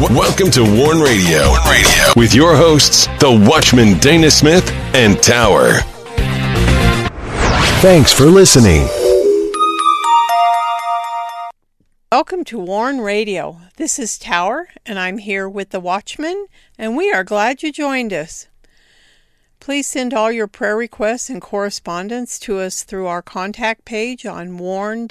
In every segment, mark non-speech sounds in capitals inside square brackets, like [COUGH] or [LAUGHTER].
Welcome to Warn Radio. Warn Radio with your hosts, the Watchman Dana Smith and Tower. Thanks for listening. Welcome to Warn Radio. This is Tower, and I'm here with the Watchman, and we are glad you joined us. Please send all your prayer requests and correspondence to us through our contact page on warn-usa.com.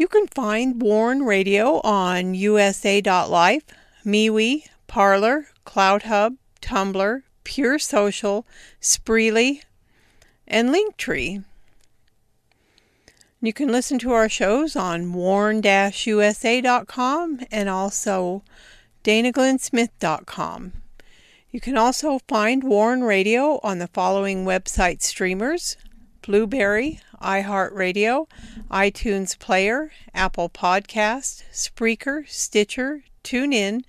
You can find Warn Radio on usa.life, MeWe, Parler, CloutHub, Tumblr, Pure Social, Spreely, and Linktree. You can listen to our shows on warn-usa.com and also danaglennsmith.com. You can also find Warn Radio on the following website streamers Blubrry, iHeartRadio, iTunes Player, Apple Podcast, Spreaker, Stitcher, TuneIn,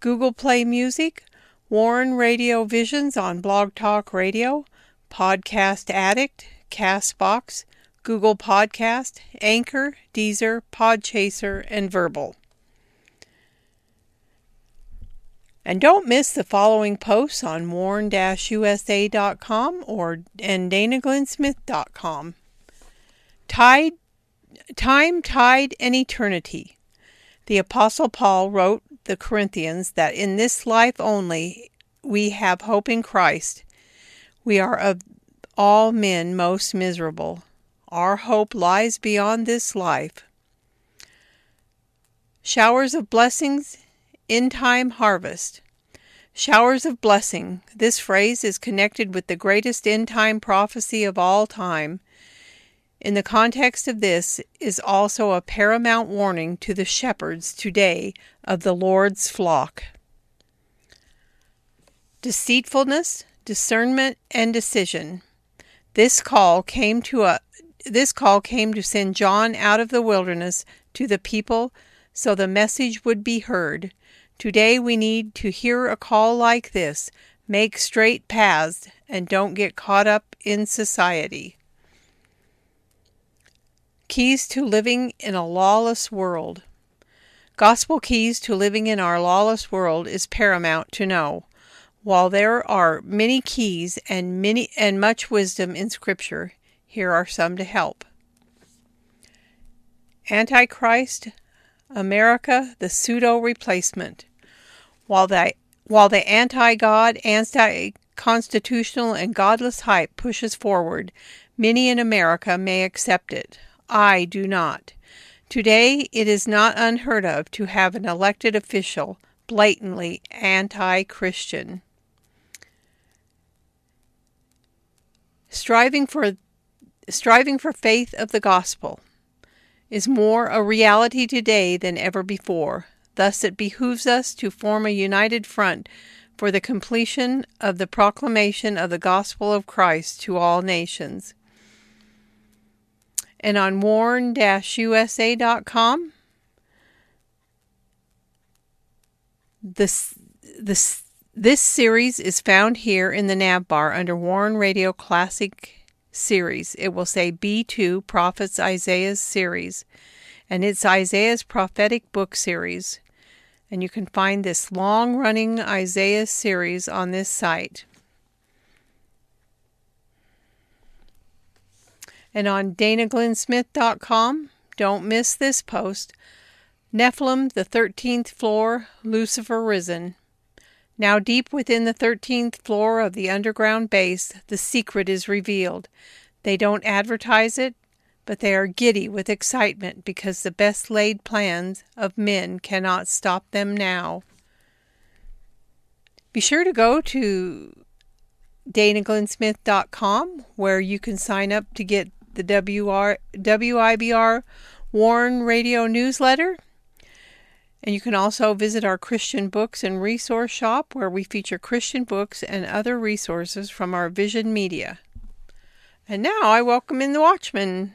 Google Play Music, Warn Radio Visions on Blog Talk Radio, Podcast Addict, Castbox, Google Podcast, Anchor, Deezer, Podchaser, and Verbal. And don't miss the following posts on warn-usa.com or and danaglennsmith.com. Tide, time, tide, and eternity. The Apostle Paul wrote the Corinthians that in this life only we have hope in Christ. We are of all men most miserable. Our hope lies beyond this life. Showers of blessings in time harvest. Showers of blessing. This phrase is connected with the greatest end time prophecy of all time. In the context of this is also a paramount warning to the shepherds today of the Lord's flock. Deceitfulness, discernment, and decision. This call came to a this call came to send John out of the wilderness to the people so the message would be heard. Today we need to hear a call like this make straight paths and don't get caught up in society. Keys to living in a lawless world. Gospel keys to living in our lawless world is paramount to know. While there are many keys and many and much wisdom in scripture, here are some to help. Antichrist, America, the pseudo replacement. While the, while the anti God, anti constitutional, and godless hype pushes forward, many in America may accept it. I do not. Today, it is not unheard of to have an elected official blatantly anti Christian. Striving for striving for faith of the gospel is more a reality today than ever before. Thus, it behooves us to form a united front for the completion of the proclamation of the gospel of Christ to all nations. And on warn-usa.com, this, this, this series is found here in the nav bar under Warn Radio Classic Series. It will say B2 Prophets Isaiah's Series, and it's Isaiah's prophetic book series and you can find this long running Isaiah series on this site. And on danaglennsmith.com, don't miss this post. Nephilim, the 13th floor, Lucifer risen. Now, deep within the 13th floor of the underground base, the secret is revealed. They don't advertise it, but they are giddy with excitement because the best laid plans of men cannot stop them now. Be sure to go to danaglennsmith.com where you can sign up to get the WR, WIBR Warn Radio newsletter. And you can also visit our Christian Books and Resource Shop where we feature Christian books and other resources from our Vision Media. And now I welcome in the Watchman.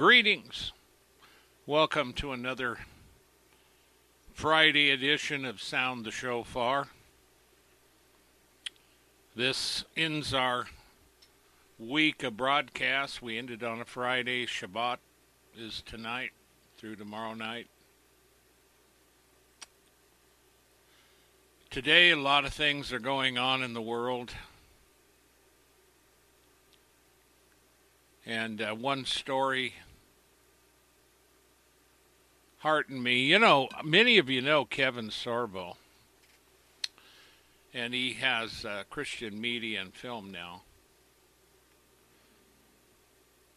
Greetings. Welcome to another Friday edition of Sound the Shofar. This ends our week of broadcasts. We ended on a Friday. Shabbat is tonight through tomorrow night. Today, a lot of things are going on in the world. And uh, one story heartened me. You know, many of you know Kevin Sorbo, and he has uh, Christian media and film now.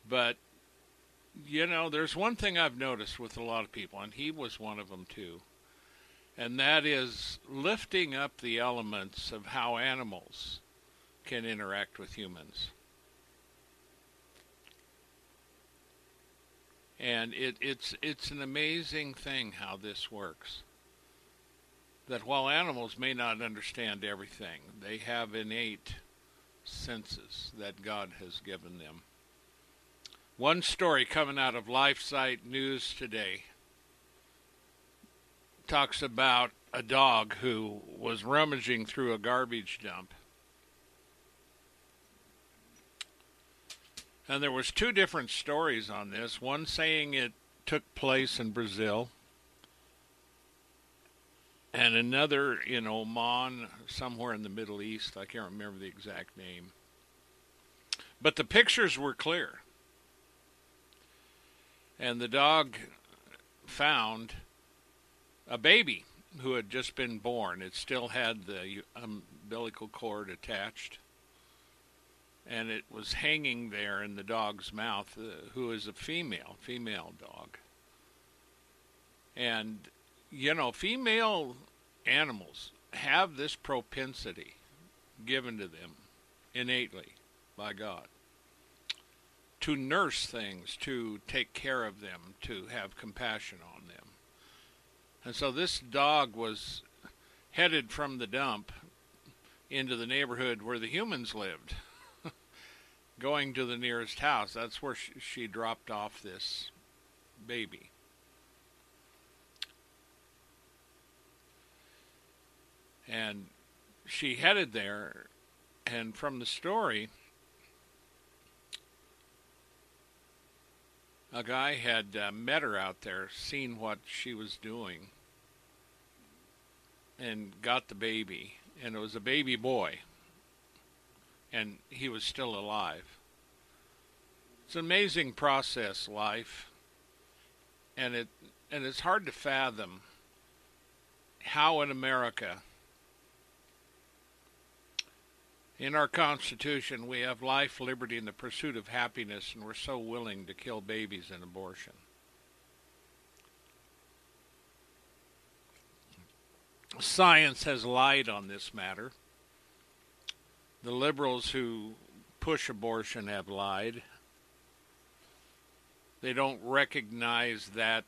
But, you know, there's one thing I've noticed with a lot of people, and he was one of them too, and that is lifting up the elements of how animals can interact with humans. And it, it's it's an amazing thing how this works. That while animals may not understand everything, they have innate senses that God has given them. One story coming out of LifeSite News today talks about a dog who was rummaging through a garbage dump And there was two different stories on this. One saying it took place in Brazil, and another in Oman, somewhere in the Middle East. I can't remember the exact name. But the pictures were clear. And the dog found a baby who had just been born. It still had the umbilical cord attached and it was hanging there in the dog's mouth, uh, who is a female, female dog. And, you know, female animals have this propensity given to them innately by God to nurse things, to take care of them, to have compassion on them. And so this dog was headed from the dump into the neighborhood where the humans lived going to the nearest house. That's where she, she dropped off this baby. And she headed there, and from the story, a guy had uh, met her out there, seen what she was doing, and got the baby. And it was a baby boy and he was still alive. It's an amazing process, life, and it and it's hard to fathom how in America, in our Constitution, we have life, liberty, and the pursuit of happiness, and we're so willing to kill babies in abortion. Science has lied on this matter. The liberals who push abortion have lied. They don't recognize that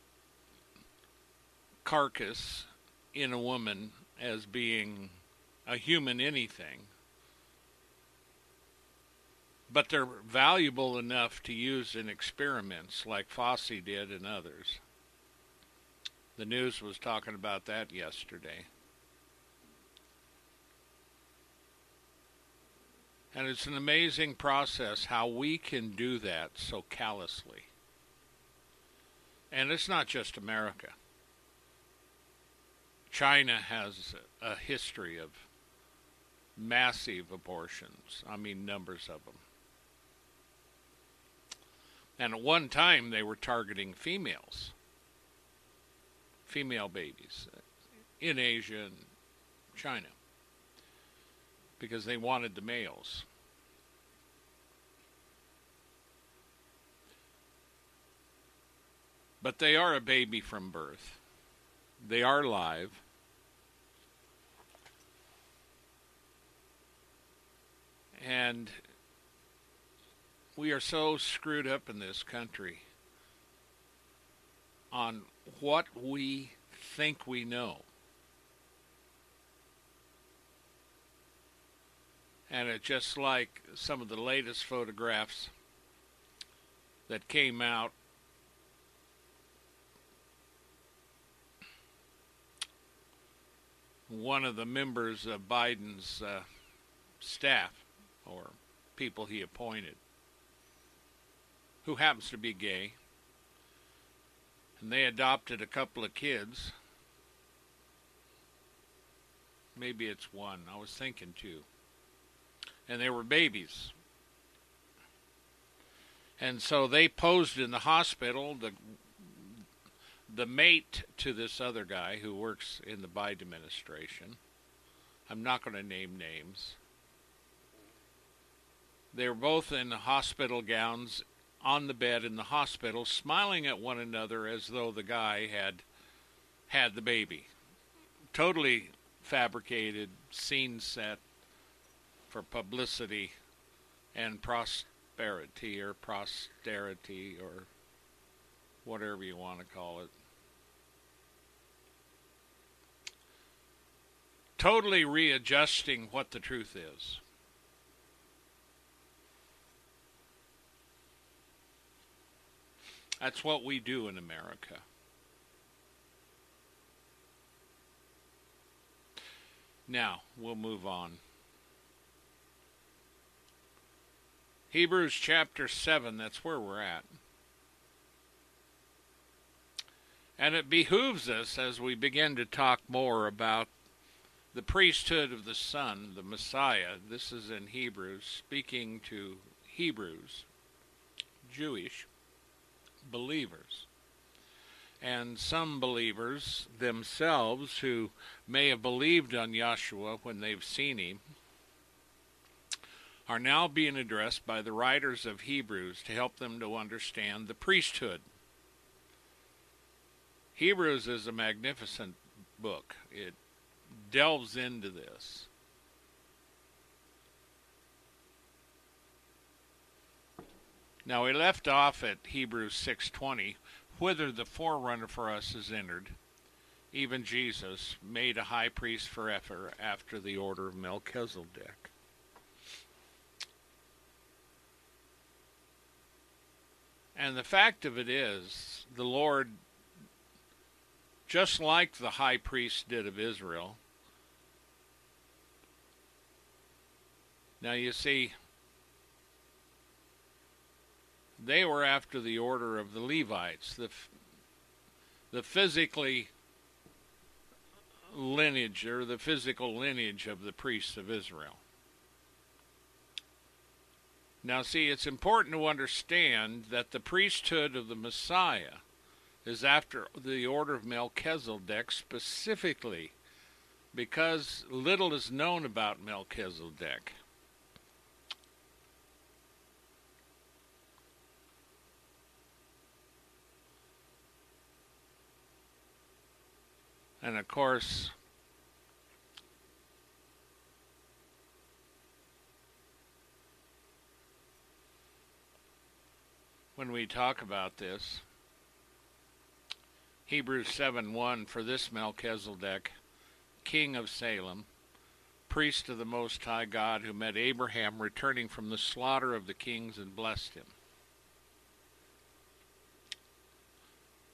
carcass in a woman as being a human anything. But they're valuable enough to use in experiments like Fauci did and others. The news was talking about that yesterday. And it's an amazing process how we can do that so callously. And it's not just America. China has a history of massive abortions. I mean, numbers of them. And at one time, they were targeting females, female babies in Asia and China because they wanted the males. But they are a baby from birth. They are live. And we are so screwed up in this country on what we think we know. And it's just like some of the latest photographs that came out. One of the members of Biden's uh, staff or people he appointed who happens to be gay. And they adopted a couple of kids. Maybe it's one. I was thinking two and they were babies and so they posed in the hospital the the mate to this other guy who works in the Biden administration. I'm not going to name names. They were both in hospital gowns on the bed in the hospital, smiling at one another as though the guy had had the baby. Totally fabricated, scene set for publicity and prosperity or posterity or whatever you want to call it. Totally readjusting what the truth is. That's what we do in America. Now, we'll move on. Hebrews chapter 7, that's where we're at. And it behooves us as we begin to talk more about the priesthood of the Son, the Messiah. This is in Hebrews, speaking to Hebrews, Jewish believers. And some believers themselves who may have believed on Yahshua when they've seen him are now being addressed by the writers of Hebrews to help them to understand the priesthood Hebrews is a magnificent book. It delves into this. Now we left off at Hebrews 6:20, whither the forerunner for us is entered, even Jesus, made a high priest forever after the order of Melchizedek. And the fact of it is, the Lord just like the high priest did of Israel. Now you see, they were after the order of the Levites, the the physically lineage or the physical lineage of the priests of Israel. Now, see, it's important to understand that the priesthood of the Messiah is after the order of Melchizedek specifically because little is known about Melchizedek. And of course, when we talk about this, Hebrews 7 1 For this Melchizedek, king of Salem, priest of the Most High God, who met Abraham returning from the slaughter of the kings and blessed him.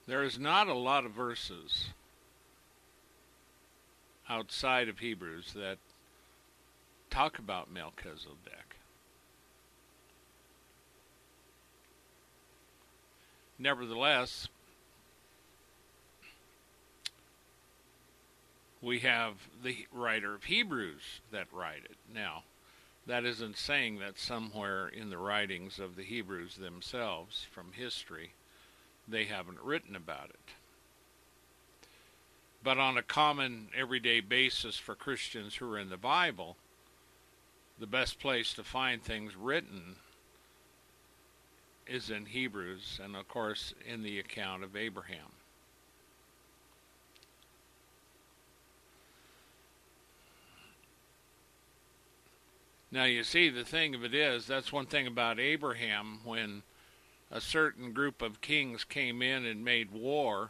There is not a lot of verses outside of Hebrews that talk about Melchizedek. Nevertheless, we have the writer of Hebrews that write it. Now, that isn't saying that somewhere in the writings of the Hebrews themselves from history they haven't written about it. But on a common everyday basis for Christians who are in the Bible, the best place to find things written is in Hebrews, and of course in the account of Abraham. Now, you see, the thing of it is, that's one thing about Abraham when a certain group of kings came in and made war,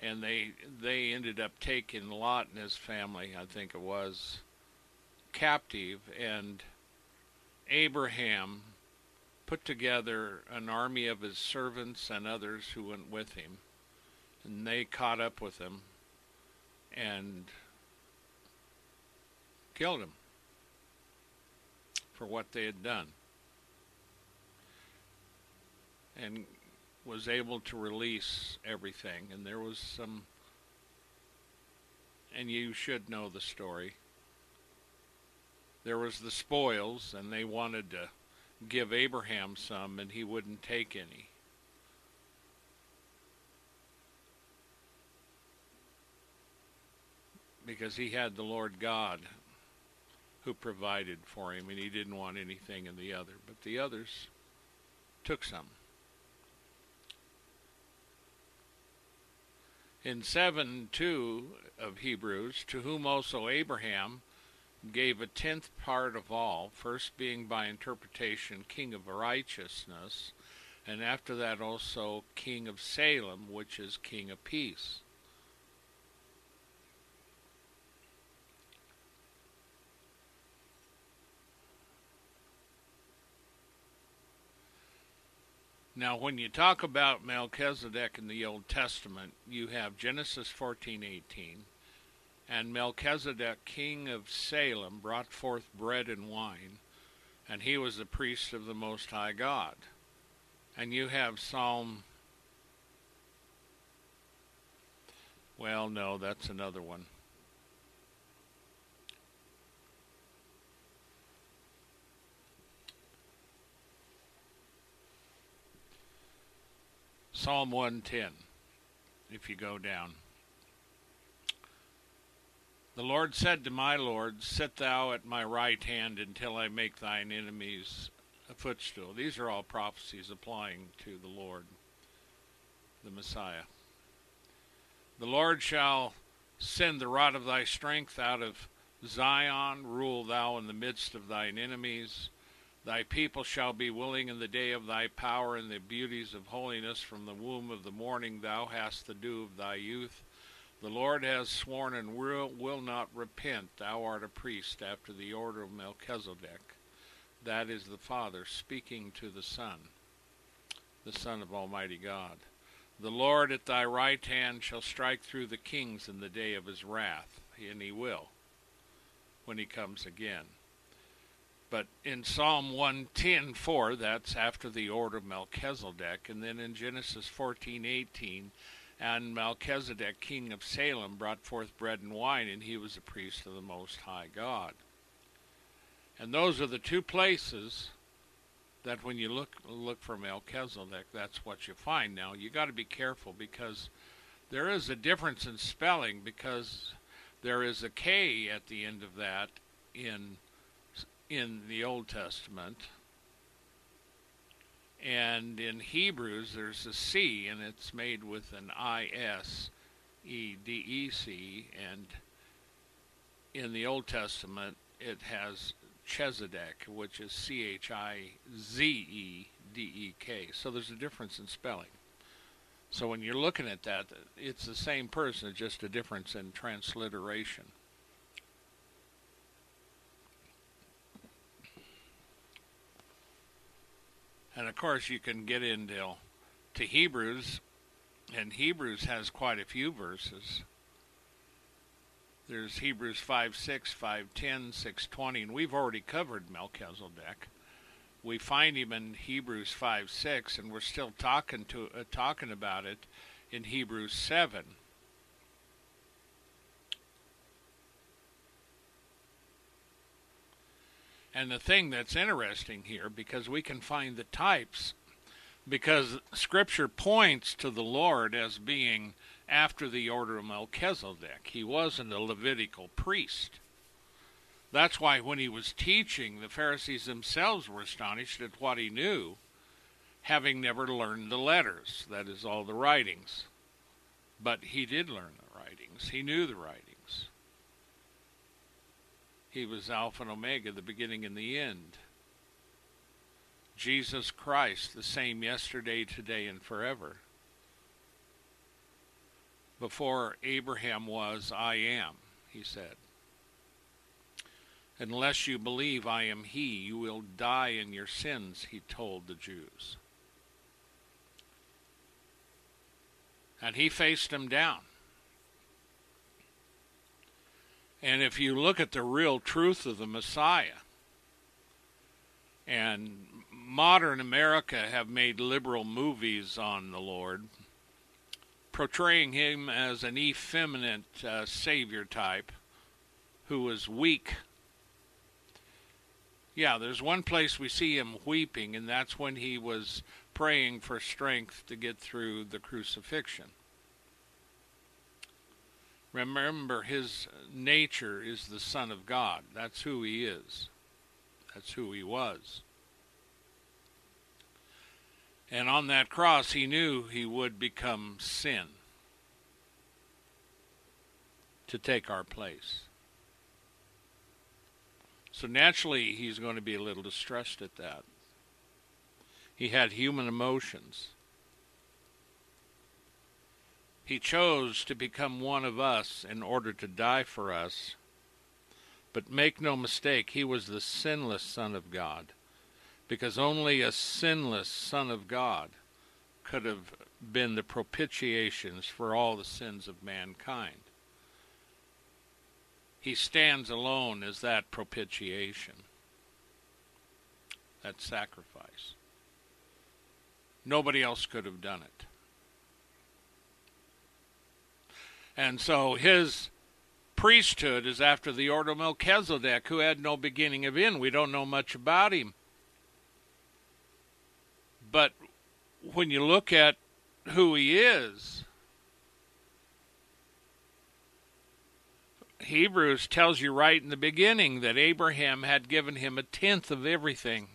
and they they ended up taking Lot and his family, I think it was, captive, and Abraham put together an army of his servants and others who went with him, and they caught up with him and killed him for what they had done. And was able to release everything. And there was some, and you should know the story. There was the spoils, and they wanted to give Abraham some, and he wouldn't take any. Because he had the Lord God who provided for him, and he didn't want anything in the other. But the others took some. In 7 2 of Hebrews, to whom also Abraham gave a tenth part of all, first being by interpretation king of righteousness, and after that also king of Salem, which is king of peace. Now, when you talk about Melchizedek in the Old Testament, you have Genesis 14:18, and Melchizedek, king of Salem, brought forth bread and wine, and he was the priest of the Most High God. And you have Psalm. Well, no, that's another one. Psalm 110, if you go down. The Lord said to my Lord, Sit thou at my right hand until I make thine enemies a footstool. These are all prophecies applying to the Lord, the Messiah. The Lord shall send the rod of thy strength out of Zion, rule thou in the midst of thine enemies. Thy people shall be willing in the day of thy power and the beauties of holiness. From the womb of the morning thou hast the dew of thy youth. The Lord has sworn and will, will not repent. Thou art a priest after the order of Melchizedek. That is the Father speaking to the Son, the Son of Almighty God. The Lord at thy right hand shall strike through the kings in the day of his wrath, and he will, when he comes again. But in Psalm 110:4, that's after the order of Melchizedek, and then in Genesis 14:18, and Melchizedek, king of Salem, brought forth bread and wine, and he was a priest of the Most High God. And those are the two places that when you look look for Melchizedek, that's what you find. Now you got to be careful because there is a difference in spelling because there is a K at the end of that in in the Old Testament. And in Hebrews, there's a C, and it's made with an I S E D E C. And in the Old Testament, it has Chesedek, which is C H I Z E D E K. So there's a difference in spelling. So when you're looking at that, it's the same person, just a difference in transliteration. And of course, you can get into to Hebrews, and Hebrews has quite a few verses. There's Hebrews 5 6, 5 10, 6 20, and we've already covered Melchizedek. We find him in Hebrews 5 6, and we're still talking to uh, talking about it in Hebrews 7. And the thing that's interesting here, because we can find the types, because Scripture points to the Lord as being after the order of Melchizedek. He wasn't a Levitical priest. That's why when he was teaching, the Pharisees themselves were astonished at what he knew. having never learned the letters, that is, all the writings. But he did learn the writings, he knew the writings. He was Alpha and Omega, the beginning and the end. Jesus Christ, the same yesterday, today, and forever. Before Abraham was, I am, he said. Unless you believe I am he, you will die in your sins, he told the Jews. And he faced them down. And if you look at the real truth of the Messiah, and modern America have made liberal movies on the Lord, portraying him as an effeminate uh, savior type who was weak. Yeah, there's one place we see him weeping, and that's when he was praying for strength to get through the crucifixion. Remember, his nature is the Son of God. That's who he is. That's who he was. And on that cross, he knew he would become sin to take our place. So naturally, he's going to be a little distressed at that. He had human emotions. He chose to become one of us in order to die for us. But make no mistake, he was the sinless Son of God because only a sinless Son of God could have been the propitiations for all the sins of mankind. He stands alone as that propitiation, that sacrifice. Nobody else could have done it. And so his priesthood is after the order of Melchizedek, who had no beginning of end. We don't know much about him. But when you look at who he is, Hebrews tells you right in the beginning that Abraham had given him a tenth of everything.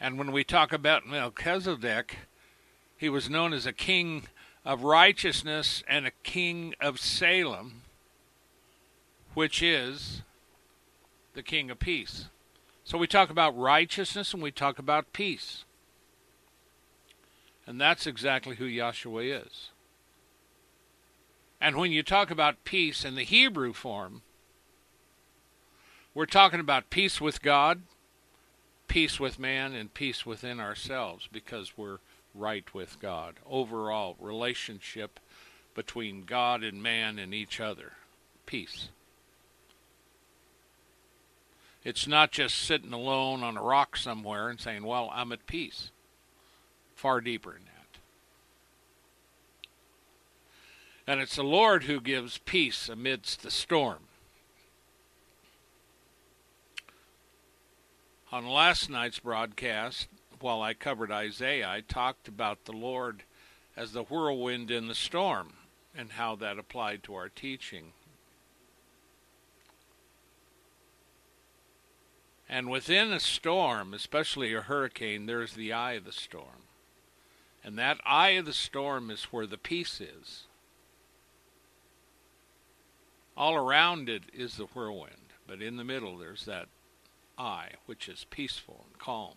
And when we talk about Melchizedek, he was known as a king of righteousness and a king of Salem, which is the king of peace. So we talk about righteousness and we talk about peace. And that's exactly who Yahshua is. And when you talk about peace in the Hebrew form, we're talking about peace with God, peace with man, and peace within ourselves because we're right with God. Overall relationship between God and man and each other. Peace. It's not just sitting alone on a rock somewhere and saying, Well, I'm at peace. Far deeper than that. And it's the Lord who gives peace amidst the storm. On last night's broadcast, while I covered Isaiah, I talked about the Lord as the whirlwind in the storm and how that applied to our teaching. And within a storm, especially a hurricane, there's the eye of the storm. And that eye of the storm is where the peace is. All around it is the whirlwind, but in the middle there's that eye, which is peaceful and calm.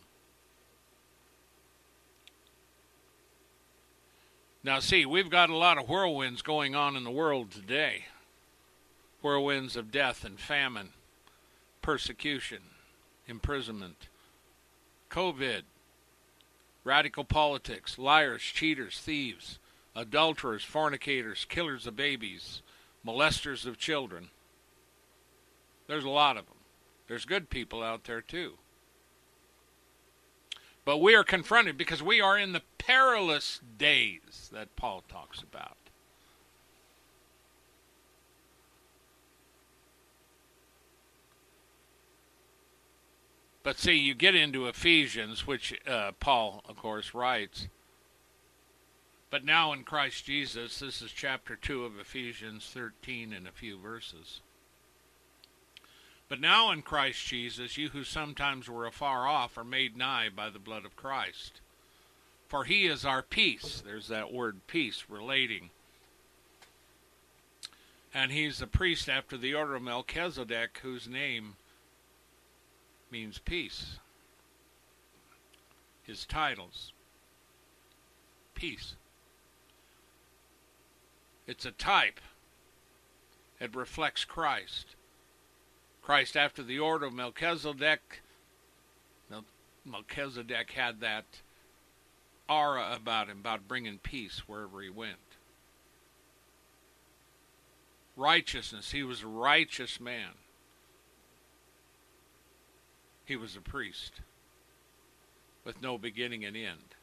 Now, see, we've got a lot of whirlwinds going on in the world today whirlwinds of death and famine, persecution, imprisonment, COVID, radical politics, liars, cheaters, thieves, adulterers, fornicators, killers of babies, molesters of children. There's a lot of them. There's good people out there too. But we are confronted because we are in the perilous days that Paul talks about. But see, you get into Ephesians, which uh, Paul, of course, writes, But now in Christ Jesus, this is chapter 2 of Ephesians 13 in a few verses. But now in Christ Jesus, you who sometimes were afar off are made nigh by the blood of Christ. For he is our peace. There's that word peace relating. And he's the priest after the order of Melchizedek, whose name means peace. His titles peace. It's a type. It reflects Christ. Christ, after the order of Melchizedek, Melchizedek had that aura about him, about bringing peace wherever he went. Righteousness, he was a righteous man. He was a priest with no beginning and end.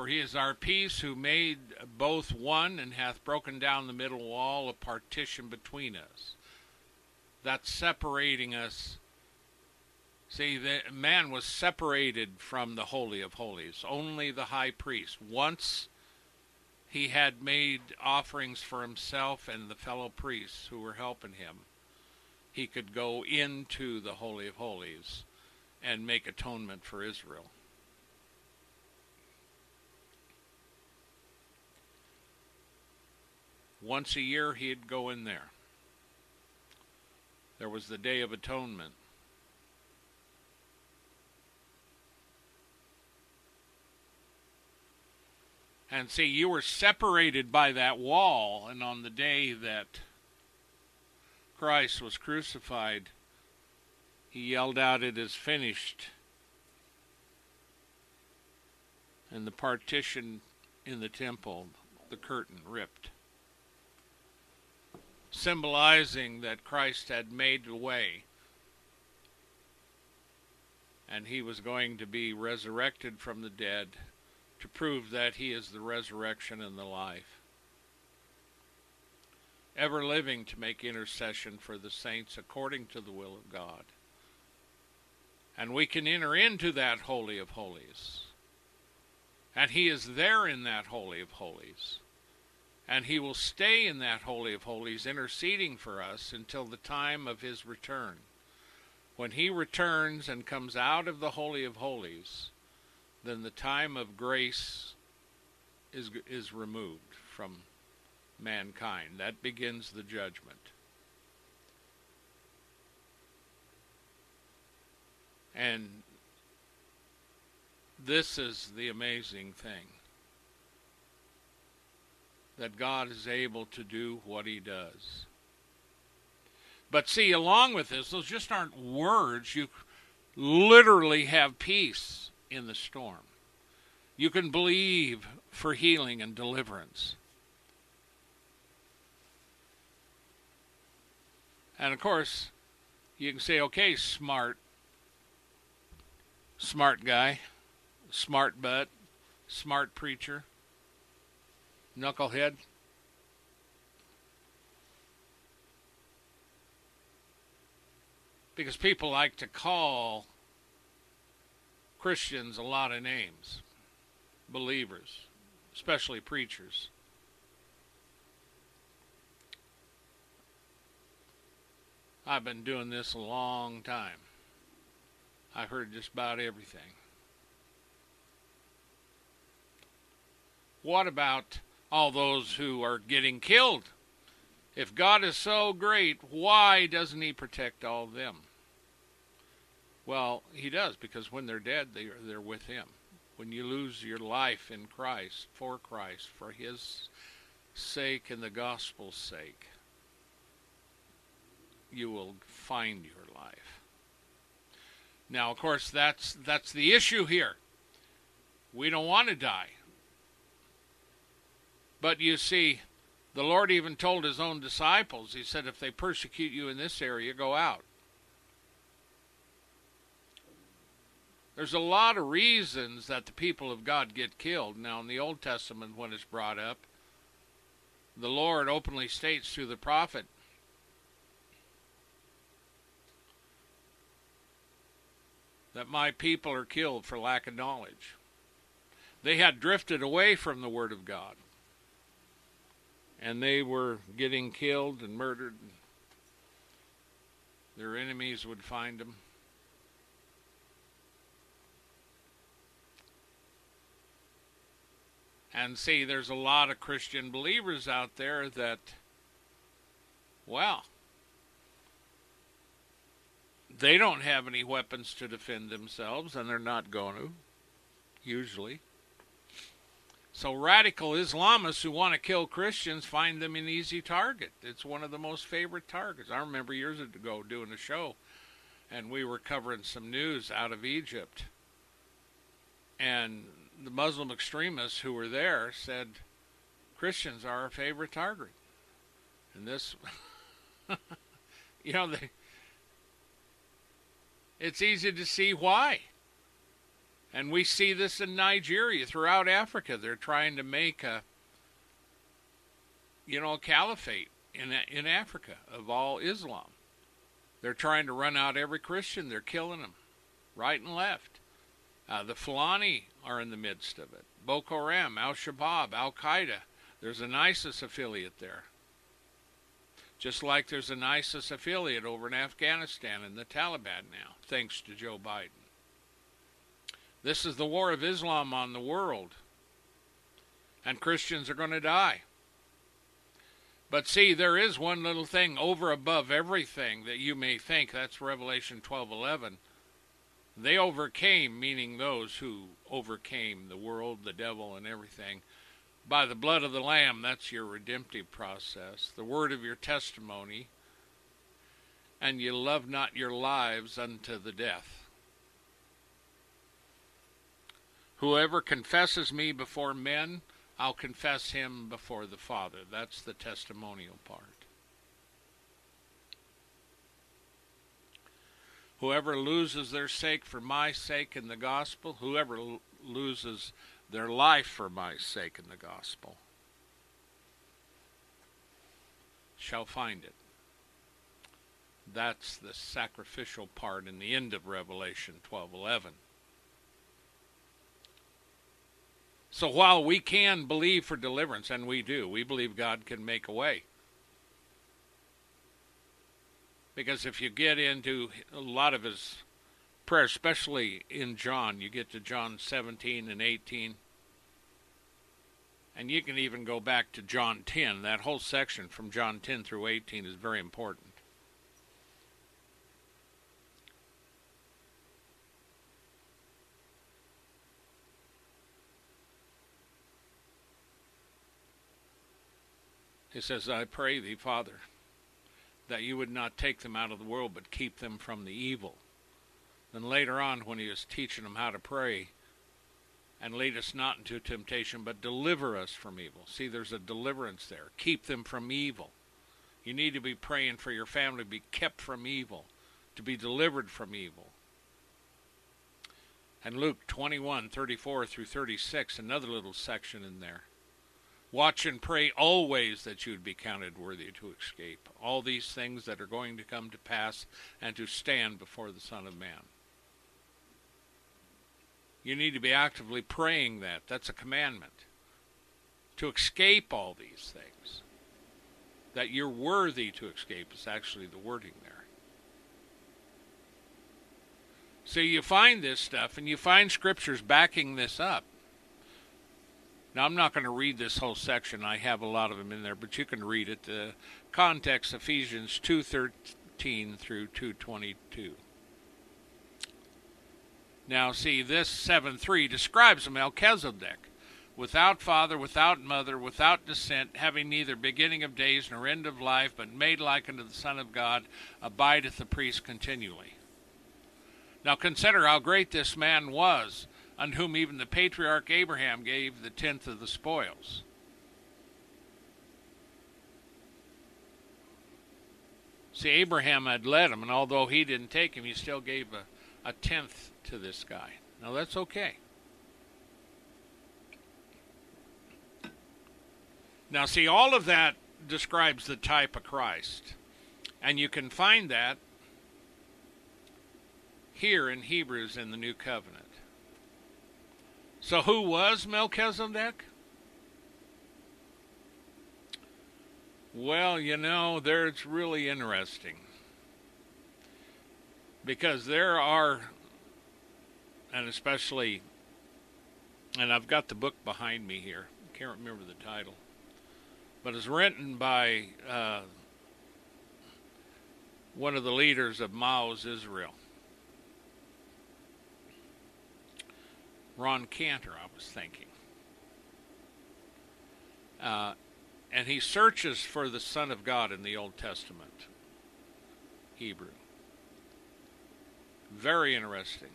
For he is our peace, who made both one, and hath broken down the middle wall, a partition between us. That's separating us. See, the man was separated from the Holy of Holies. Only the high priest. Once he had made offerings for himself and the fellow priests who were helping him, he could go into the Holy of Holies and make atonement for Israel. Once a year, he'd go in there. There was the Day of Atonement. And see, you were separated by that wall, and on the day that Christ was crucified, he yelled out, It is finished. And the partition in the temple, the curtain ripped symbolizing that Christ had made the way and he was going to be resurrected from the dead to prove that he is the resurrection and the life. Ever living to make intercession for the saints according to the will of God. And we can enter into that Holy of Holies. And he is there in that Holy of Holies and he will stay in that Holy of Holies, interceding for us until the time of his return. When he returns and comes out of the Holy of Holies, then the time of grace is, is removed from mankind. That begins the judgment. And this is the amazing thing that God is able to do what he does. But see, along with this, those just aren't words. You literally have peace in the storm. You can believe for healing and deliverance. And of course, you can say, okay, smart, smart guy, smart butt, smart preacher knucklehead. Because people like to call Christians a lot of names, believers, especially preachers. I've been doing this a long time. I've heard just about everything. What about all those who are getting killed. If God is so great, why doesn't He protect all of them? Well, He does, because when they're dead, they are, they're with Him. When you lose your life in Christ, for Christ, for His sake and the gospel's sake, you will find your life. Now, of course, that's that's the issue here. We don't want to die. But you see, the Lord even told his own disciples, he said, if they persecute you in this area, go out. There's a lot of reasons that the people of God get killed. Now, in the Old Testament, when it's brought up, the Lord openly states through the prophet that my people are killed for lack of knowledge. They had drifted away from the Word of God. And they were getting killed and murdered. Their enemies would find them. And see, there's a lot of Christian believers out there that, well, they don't have any weapons to defend themselves, and they're not going to, usually. So radical Islamists who want to kill Christians find them an easy target. It's one of the most favorite targets. I remember years ago doing a show, and we were covering some news out of Egypt. And the Muslim extremists who were there said Christians are our favorite target. And this, [LAUGHS] you know, they, it's easy to see why. And we see this in Nigeria, throughout Africa. They're trying to make a, you know, caliphate in in Africa of all Islam. They're trying to run out every Christian. They're killing them, right and left. Uh, the Fulani are in the midst of it. Boko Haram, Al Shabaab, Al Qaeda. There's an ISIS affiliate there. Just like there's an ISIS affiliate over in Afghanistan and the Taliban now, thanks to Joe Biden. This is the war of Islam on the world. And Christians are going to die. But see, there is one little thing over above everything that you may think. That's Revelation 12:11. They overcame, meaning those who overcame the world, the devil, and everything, by the blood of the Lamb. That's your redemptive process, the word of your testimony, and you love not your lives unto the death. Whoever confesses me before men, I'll confess him before the Father. That's the testimonial part. Whoever loses their sake for my sake in the gospel, whoever l- loses their life for my sake in the gospel, shall find it. That's the sacrificial part in the end of Revelation 12:11. So while we can believe for deliverance, and we do, we believe God can make a way. Because if you get into a lot of his prayer, especially in John, you get to John 17 and 18, and you can even go back to John 10. That whole section from John 10 through 18 is very important. He says, I pray thee, Father, that you would not take them out of the world, but keep them from the evil. Then later on, when he was teaching them how to pray, and lead us not into temptation, but deliver us from evil. See, there's a deliverance there. Keep them from evil. You need to be praying for your family to be kept from evil, to be delivered from evil. And Luke 21, 34 through 36, another little section in there. Watch and pray always that you would be counted worthy to escape all these things that are going to come to pass and to stand before the Son of Man. You need to be actively praying that. That's a commandment. To escape all these things. That you're worthy to escape is actually the wording there. So you find this stuff and you find scriptures backing this up. Now, I'm not going to read this whole section. I have a lot of them in there, but you can read it. The context, Ephesians 2.13 through 2.22. Now, see, this 7.3 describes Melchizedek, without father, without mother, without descent, having neither beginning of days nor end of life, but made like unto the Son of God, abideth the priest continually. Now, consider how great this man was on whom even the patriarch Abraham gave the tenth of the spoils. See, Abraham had led him, and although he didn't take him, he still gave a, a tenth to this guy. Now, that's okay. Now, see, all of that describes the type of Christ. And you can find that here in Hebrews in the New Covenant. So, who was Melchizedek? Well, you know, there it's really interesting because there are, and especially, and I've got the book behind me here. I can't remember the title, but it's written by uh, one of the leaders of Maoz Israel. Ron Cantor, I was thinking. Uh, and he searches for the Son of God in the Old Testament, Hebrew. Very interesting.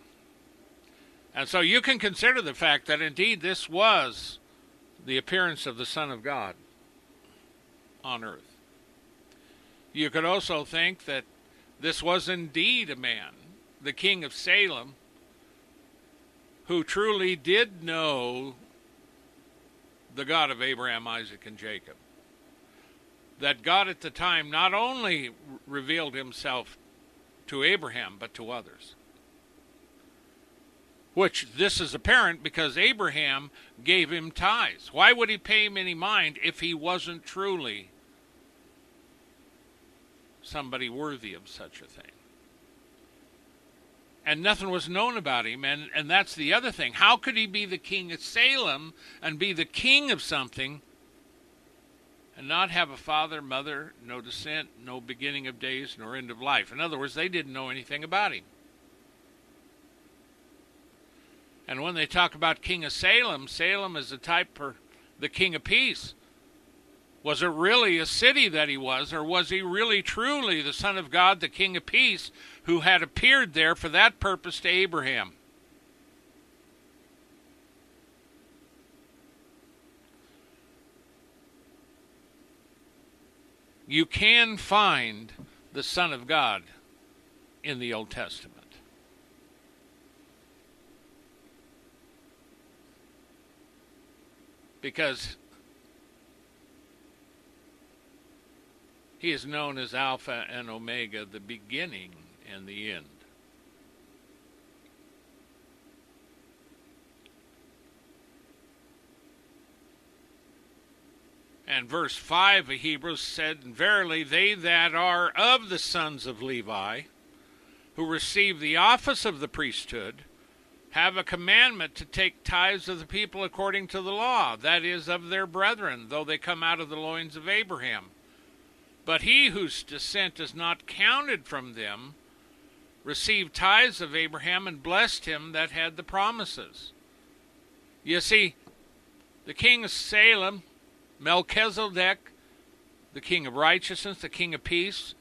And so you can consider the fact that indeed this was the appearance of the Son of God on earth. You could also think that this was indeed a man, the king of Salem, who truly did know the God of Abraham, Isaac, and Jacob. That God at the time not only revealed himself to Abraham, but to others. Which this is apparent because Abraham gave him tithes. Why would he pay him any mind if he wasn't truly somebody worthy of such a thing? And nothing was known about him. And, and that's the other thing. How could he be the king of Salem and be the king of something and not have a father, mother, no descent, no beginning of days, nor end of life? In other words, they didn't know anything about him. And when they talk about king of Salem, Salem is a type for the king of peace. Was it really a city that he was, or was he really truly the Son of God, the King of Peace, who had appeared there for that purpose to Abraham? You can find the Son of God in the Old Testament. Because He is known as Alpha and Omega, the beginning and the end. And verse 5 of Hebrews said, Verily, they that are of the sons of Levi, who receive the office of the priesthood, have a commandment to take tithes of the people according to the law, that is, of their brethren, though they come out of the loins of Abraham. But he whose descent is not counted from them received tithes of Abraham and blessed him that had the promises. You see, the king of Salem, Melchizedek, the king of righteousness, the king of peace,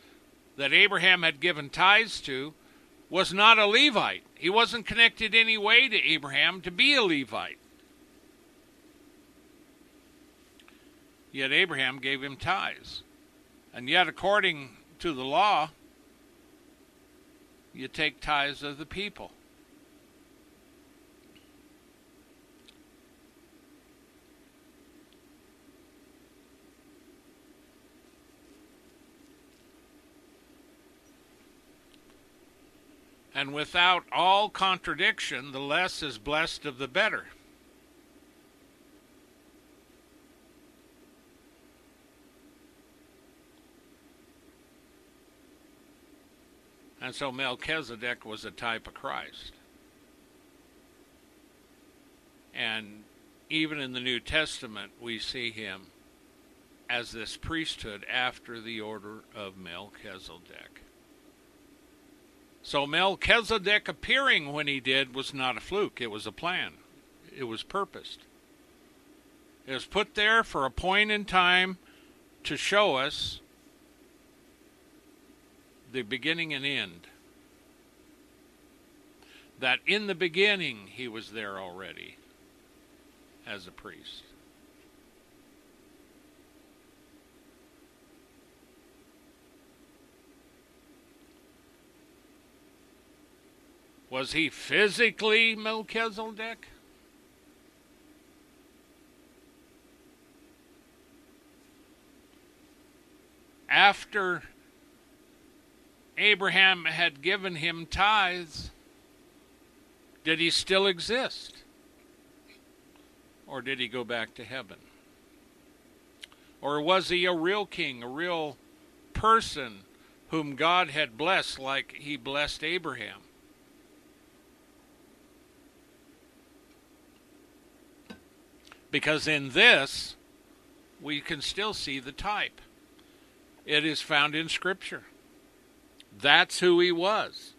that Abraham had given tithes to, was not a Levite. He wasn't connected any way to Abraham to be a Levite. Yet Abraham gave him tithes. And yet, according to the law, you take tithes of the people. And without all contradiction, the less is blessed of the better. And so Melchizedek was a type of Christ. And even in the New Testament, we see him as this priesthood after the order of Melchizedek. So Melchizedek appearing when he did was not a fluke, it was a plan, it was purposed. It was put there for a point in time to show us the beginning and end. That in the beginning he was there already as a priest. Was he physically Melchizedek? After Abraham had given him tithes, Did he still exist? Or did he go back to heaven? Or was he a real king, a real person whom God had blessed like he blessed Abraham? Because in this, we can still see the type. It is found in Scripture. That's who he was.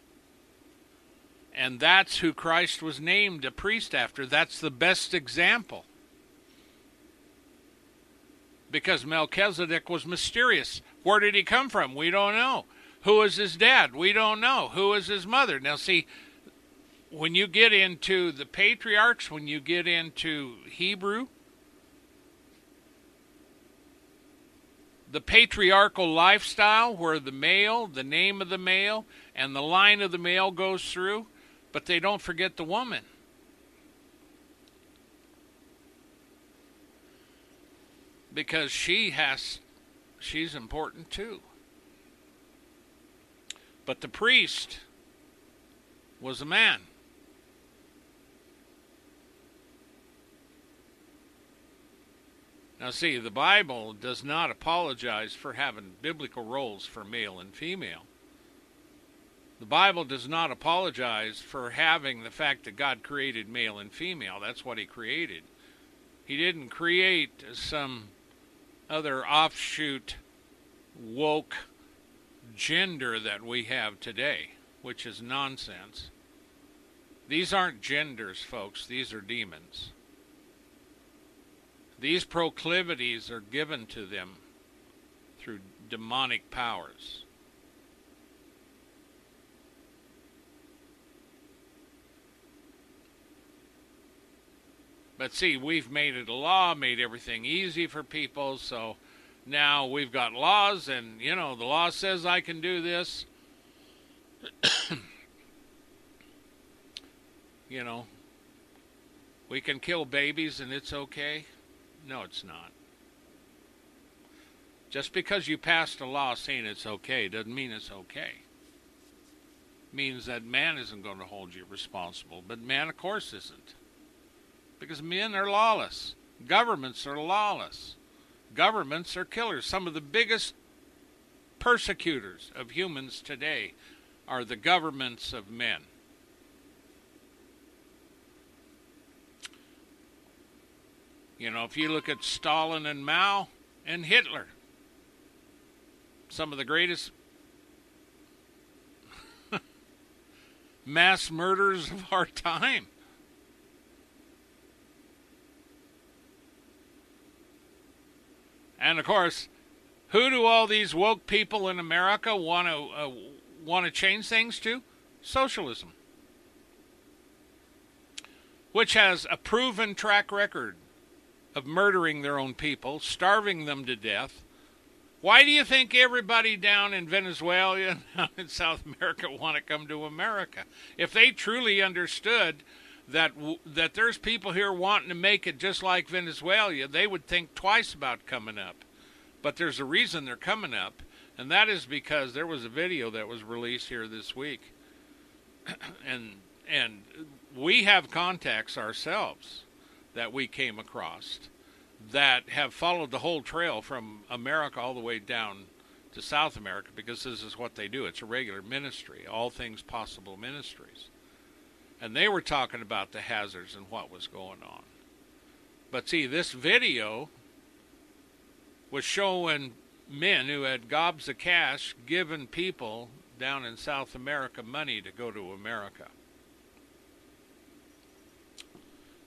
And that's who Christ was named a priest after. That's the best example. Because Melchizedek was mysterious. Where did he come from? We don't know. Who was his dad? We don't know. Who was his mother? Now, see, when you get into the patriarchs, when you get into Hebrew, the patriarchal lifestyle where the male, the name of the male, and the line of the male goes through, but they don't forget the woman. Because she has, she's important too. But the priest was a man. Now, see, the Bible does not apologize for having biblical roles for male and female. The Bible does not apologize for having the fact that God created male and female. That's what He created. He didn't create some other offshoot woke gender that we have today, which is nonsense. These aren't genders, folks, these are demons. These proclivities are given to them through demonic powers. But see, we've made it a law, made everything easy for people, so now we've got laws, and you know, the law says I can do this. [COUGHS] you know, we can kill babies and it's okay. No, it's not. Just because you passed a law saying it's okay doesn't mean it's okay. It means that man isn't going to hold you responsible, but man, of course, isn't because men are lawless. Governments are lawless. Governments are killers. Some of the biggest persecutors of humans today are the governments of men. You know, if you look at Stalin and Mao and Hitler, some of the greatest [LAUGHS] mass murders of our time. And of course, who do all these woke people in America want to uh, want to change things to? Socialism, which has a proven track record of murdering their own people, starving them to death. Why do you think everybody down in Venezuela and [LAUGHS] in South America want to come to America? If they truly understood that that there's people here wanting to make it just like Venezuela, they would think twice about coming up. But there's a reason they're coming up, and that is because there was a video that was released here this week, [CLEARS THROAT] and and we have contacts ourselves that we came across that have followed the whole trail from America all the way down to South America because this is what they do. It's a regular ministry, all things possible ministries and they were talking about the hazards and what was going on. But see, this video was showing men who had gobs of cash giving people down in South America money to go to America.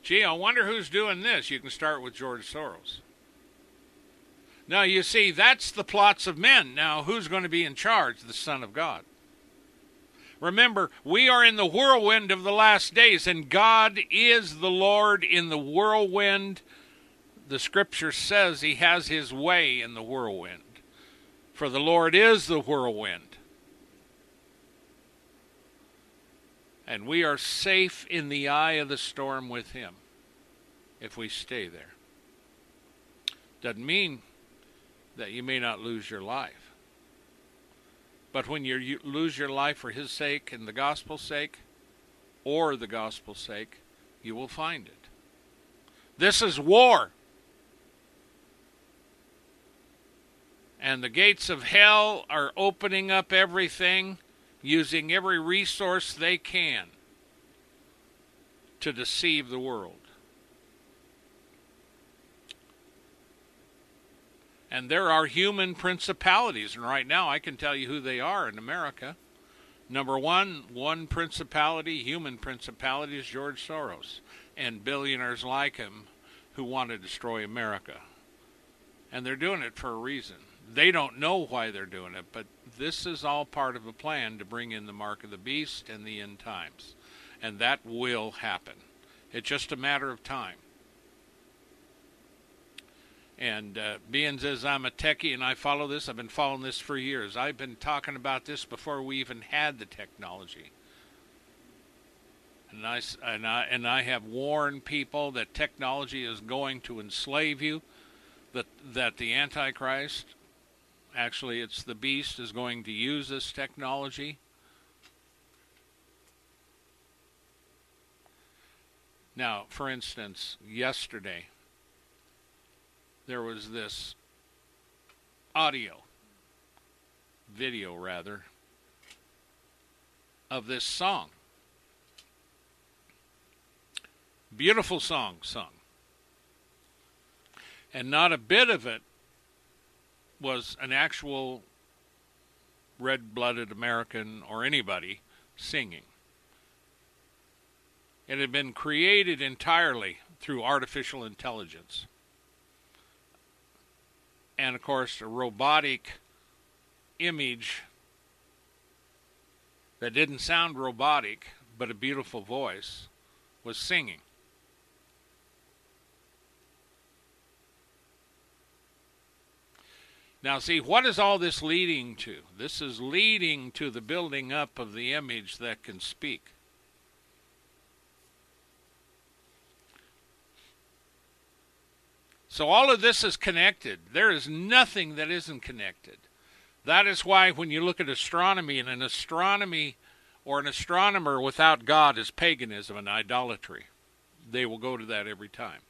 Gee, I wonder who's doing this. You can start with George Soros. Now, you see, that's the plots of men. Now, who's going to be in charge? The Son of God. Remember, we are in the whirlwind of the last days, and God is the Lord in the whirlwind. The scripture says he has his way in the whirlwind. For the Lord is the whirlwind. And we are safe in the eye of the storm with him if we stay there. Doesn't mean that you may not lose your life. But when you lose your life for His sake and the gospel's sake, or the gospel's sake, you will find it. This is war. And the gates of hell are opening up everything, using every resource they can to deceive the world. And there are human principalities, and right now I can tell you who they are in America. Number one, one principality, human principality, is George Soros and billionaires like him who want to destroy America. And they're doing it for a reason. They don't know why they're doing it, but this is all part of a plan to bring in the mark of the beast and the end times. And that will happen. It's just a matter of time. And uh, being as I'm a techie and I follow this, I've been following this for years. I've been talking about this before we even had the technology. And I, and I, and I have warned people that technology is going to enslave you, that, that the Antichrist, actually, it's the beast, is going to use this technology. Now, for instance, yesterday, there was this audio, video rather, of this song. Beautiful song sung. And not a bit of it was an actual red blooded American or anybody singing. It had been created entirely through artificial intelligence and of course a robotic image that didn't sound robotic but a beautiful voice was singing. Now, see, what is all this leading to? This is leading to the building up of the image that can speak. So all of this is connected. There is nothing that isn't connected. That is why when you look at astronomy and an astronomy or an astronomer without God is paganism and idolatry. They will go to that every time.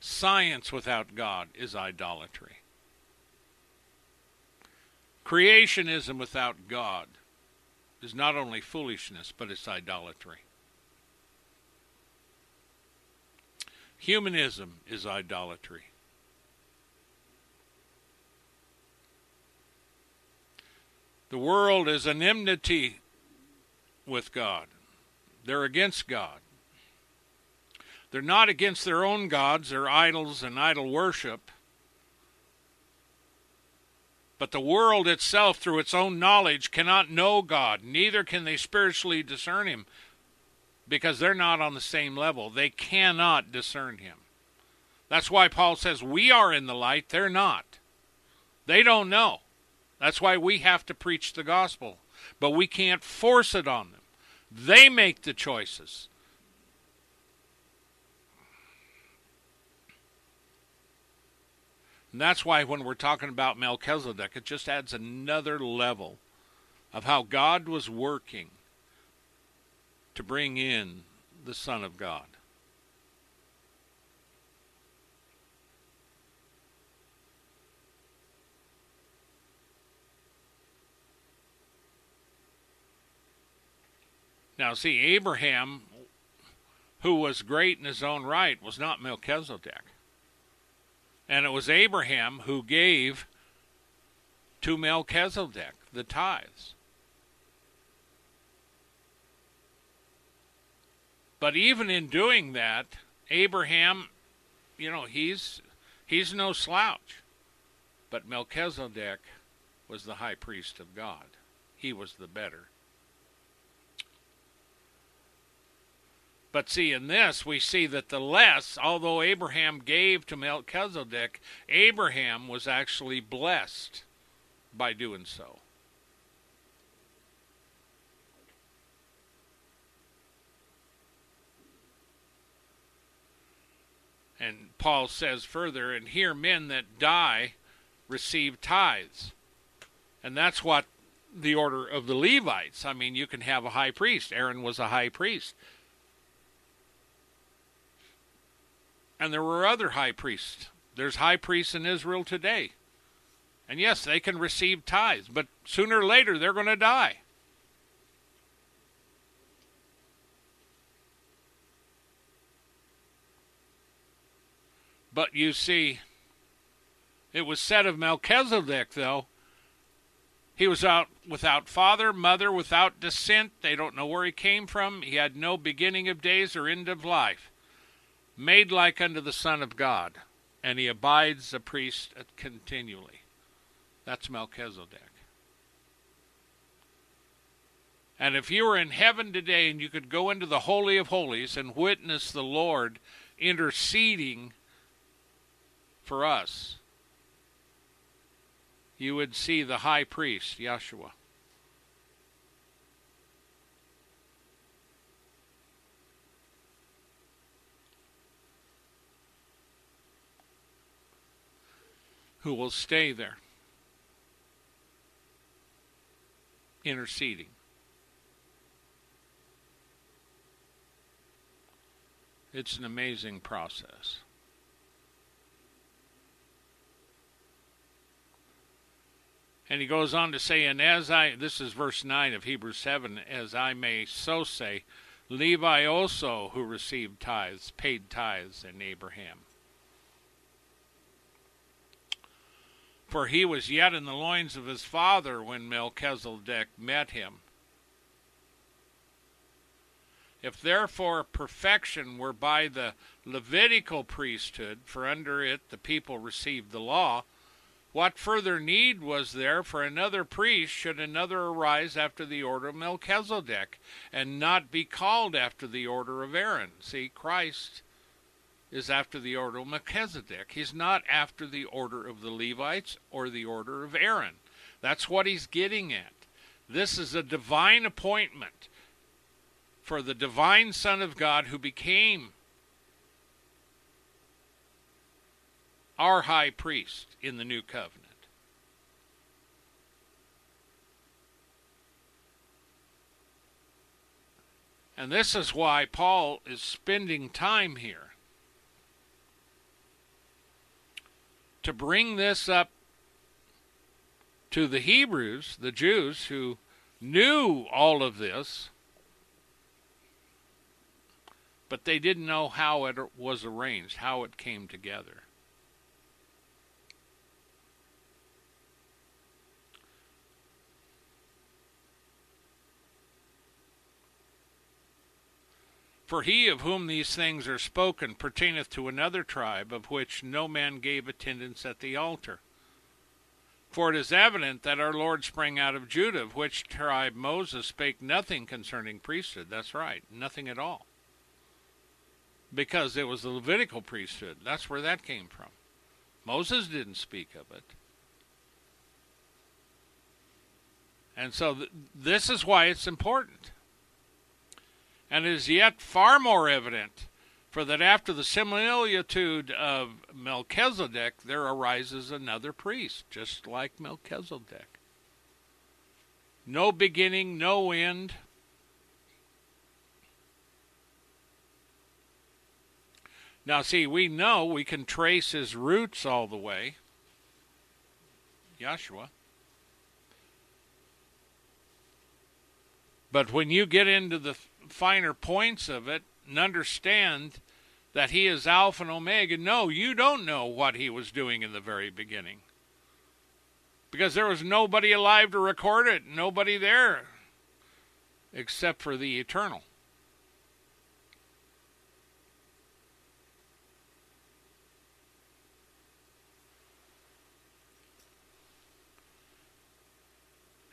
Science without God is idolatry. Creationism without God is not only foolishness, but it's idolatry. Humanism is idolatry. The world is an enmity with God. They're against God. They're not against their own gods, their idols and idol worship. But the world itself, through its own knowledge, cannot know God, neither can they spiritually discern Him because they're not on the same level. They cannot discern him. That's why Paul says we are in the light, they're not. They don't know. That's why we have to preach the gospel, but we can't force it on them. They make the choices. And that's why when we're talking about Melchizedek, it just adds another level of how God was working to bring in the Son of God. Now, see, Abraham, who was great in his own right, was not Melchizedek. And it was Abraham who gave to Melchizedek the tithes. But even in doing that, Abraham, you know, he's he's no slouch. But Melchizedek was the high priest of God. He was the better. But see, in this, we see that the less, although Abraham gave to Melchizedek, Abraham was actually blessed by doing so. And Paul says further, and here men that die receive tithes. And that's what the order of the Levites. I mean, you can have a high priest. Aaron was a high priest. And there were other high priests. There's high priests in Israel today. And yes, they can receive tithes, but sooner or later they're going to die. But you see, it was said of Melchizedek, though, he was out without father, mother, without descent. They don't know where he came from. He had no beginning of days or end of life. Made like unto the Son of God, and he abides a priest continually. That's Melchizedek. And if you were in heaven today and you could go into the Holy of Holies and witness the Lord interceding for us, you would see the high priest, Yeshua. Who will stay there, interceding. It's an amazing process. And he goes on to say, and as I, this is verse 9 of Hebrews 7, as I may so say, Levi also, who received tithes, paid tithes in Abraham. For he was yet in the loins of his father when Melchizedek met him. If therefore perfection were by the Levitical priesthood, for under it the people received the law, what further need was there for another priest should another arise after the order of Melchizedek, and not be called after the order of Aaron? See, Christ is after the order of Melchizedek. He's not after the order of the Levites or the order of Aaron. That's what he's getting at. This is a divine appointment for the divine Son of God who became our high priest in the new covenant. And this is why Paul is spending time here to bring this up to the Hebrews, the Jews who knew all of this, but they didn't know how it was arranged, how it came together. For he of whom these things are spoken pertaineth to another tribe, of which no man gave attendance at the altar. For it is evident that our Lord sprang out of Judah, of which tribe Moses spake nothing concerning priesthood. That's right, nothing at all. Because it was the Levitical priesthood. That's where that came from. Moses didn't speak of it. And so th- this is why it's important and is yet far more evident, for that after the similitude of Melchizedek there arises another priest, just like Melchizedek. No beginning, no end. Now, see, we know we can trace his roots all the way. Joshua. But when you get into the finer points of it and understand that he is Alpha and Omega. No, you don't know what he was doing in the very beginning. Because there was nobody alive to record it, nobody there except for the eternal.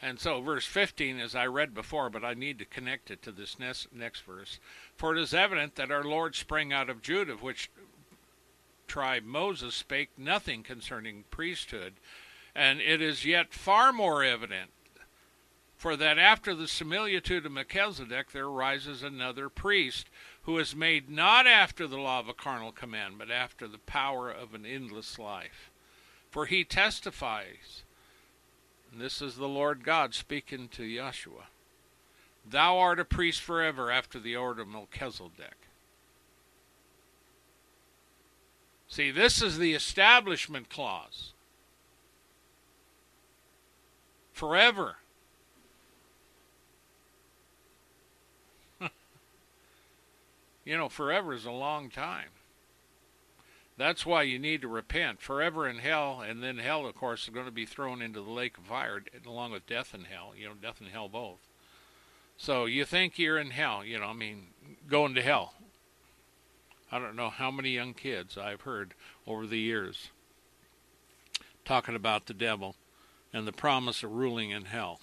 And so, verse 15, as I read before, but I need to connect it to this next, next verse. For it is evident that our Lord sprang out of Judah, which tribe Moses spake nothing concerning priesthood. And it is yet far more evident, for that after the similitude of Melchizedek there arises another priest, who is made not after the law of a carnal command, but after the power of an endless life. For he testifies this is the Lord God speaking to Yeshua. Thou art a priest forever after the order of Melchizedek. See, this is the establishment clause. Forever. [LAUGHS] you know, forever is a long time. That's why you need to repent. Forever in hell, and then hell, of course, is going to be thrown into the lake of fire along with death and hell. You know, death and hell both. So you think you're in hell, you know, I mean, going to hell. I don't know how many young kids I've heard over the years talking about the devil and the promise of ruling in hell.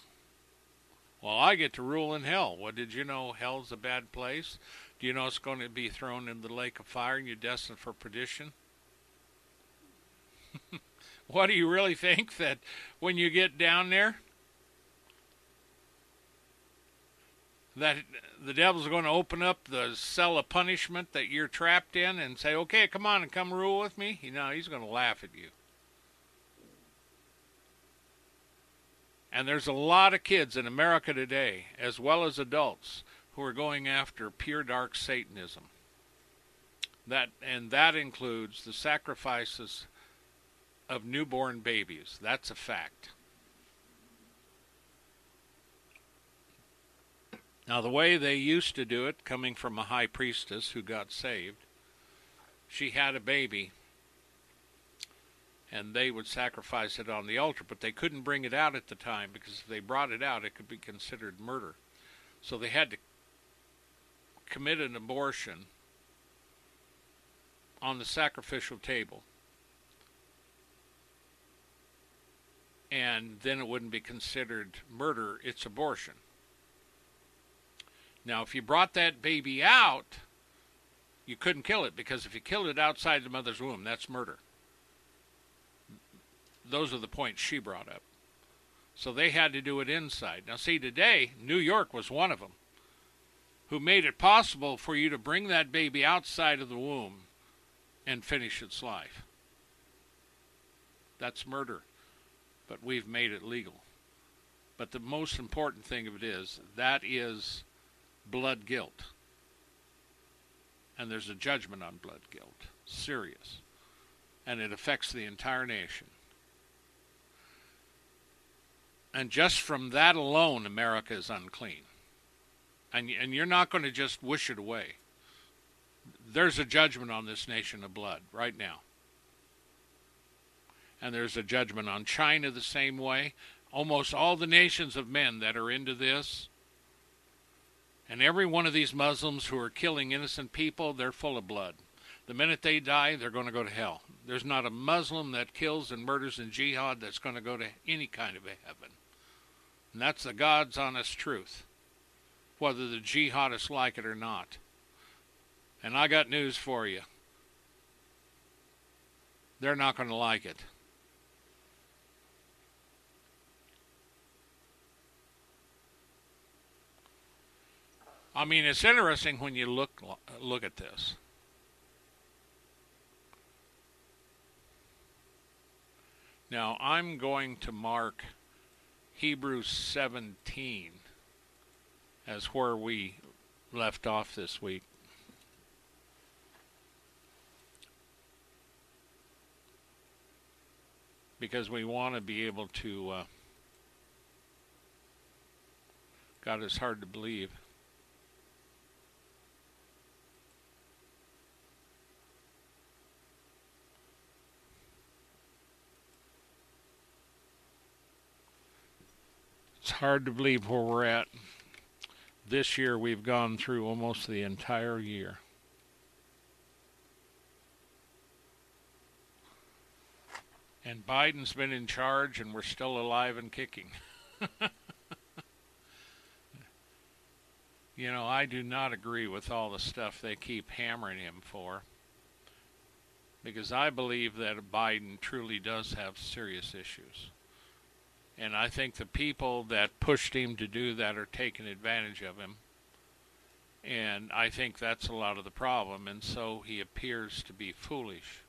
Well, I get to rule in hell. What did you know? Hell's a bad place. Do you know it's going to be thrown in the lake of fire and you're destined for perdition? [LAUGHS] what do you really think that when you get down there, that the devil's going to open up the cell of punishment that you're trapped in and say, "Okay, come on and come rule with me." You know, he's going to laugh at you. And there's a lot of kids in America today, as well as adults, who are going after pure dark Satanism. That and that includes the sacrifices of newborn babies. That's a fact. Now, the way they used to do it, coming from a high priestess who got saved, she had a baby, and they would sacrifice it on the altar, but they couldn't bring it out at the time because if they brought it out, it could be considered murder. So they had to commit an abortion on the sacrificial table. And then it wouldn't be considered murder, it's abortion. Now, if you brought that baby out, you couldn't kill it because if you killed it outside the mother's womb, that's murder. Those are the points she brought up. So they had to do it inside. Now, see, today, New York was one of them who made it possible for you to bring that baby outside of the womb and finish its life. That's murder, but we've made it legal. But the most important thing of it is that is blood guilt. And there's a judgment on blood guilt. Serious. And it affects the entire nation. And just from that alone, America is unclean. And, and you're not going to just wish it away. There's a judgment on this nation of blood right now. And there's a judgment on China the same way. Almost all the nations of men that are into this and every one of these Muslims who are killing innocent people, they're full of blood. The minute they die, they're going to go to hell. There's not a Muslim that kills and murders in jihad that's going to go to any kind of a heaven. And that's the God's honest truth, whether the jihadists like it or not. And I got news for you. They're not going to like it. I mean, it's interesting when you look look at this. Now, I'm going to mark Hebrews 17 as where we left off this week. Because we want to be able to. Uh, God, it's hard to believe. It's hard to believe where we're at. This year we've gone through almost the entire year. And Biden's been in charge and we're still alive and kicking. [LAUGHS] you know, I do not agree with all the stuff they keep hammering him for. Because I believe that Biden truly does have serious issues. And I think the people that pushed him to do that are taking advantage of him. And I think that's a lot of the problem. And so he appears to be foolish.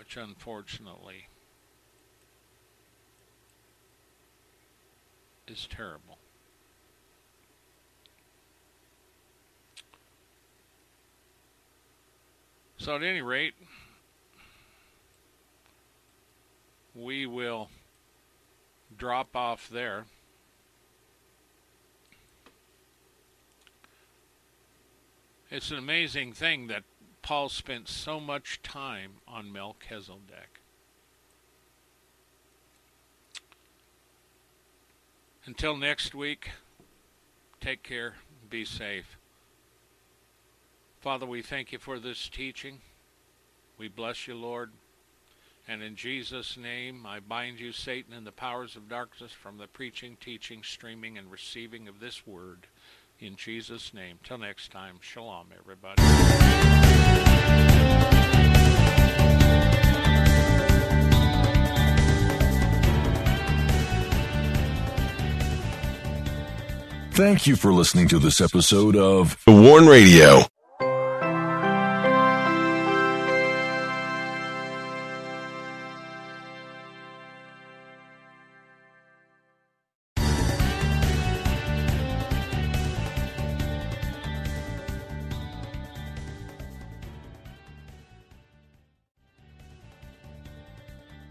which unfortunately is terrible. So, at any rate, we will drop off there. It's an amazing thing that Paul spent so much time on Melchizedek. Until next week, take care, be safe. Father, we thank you for this teaching. We bless you, Lord. And in Jesus' name, I bind you, Satan, and the powers of darkness from the preaching, teaching, streaming, and receiving of this word. In Jesus' name. Till next time, shalom, everybody. Thank you for listening to this episode of The Warn Radio.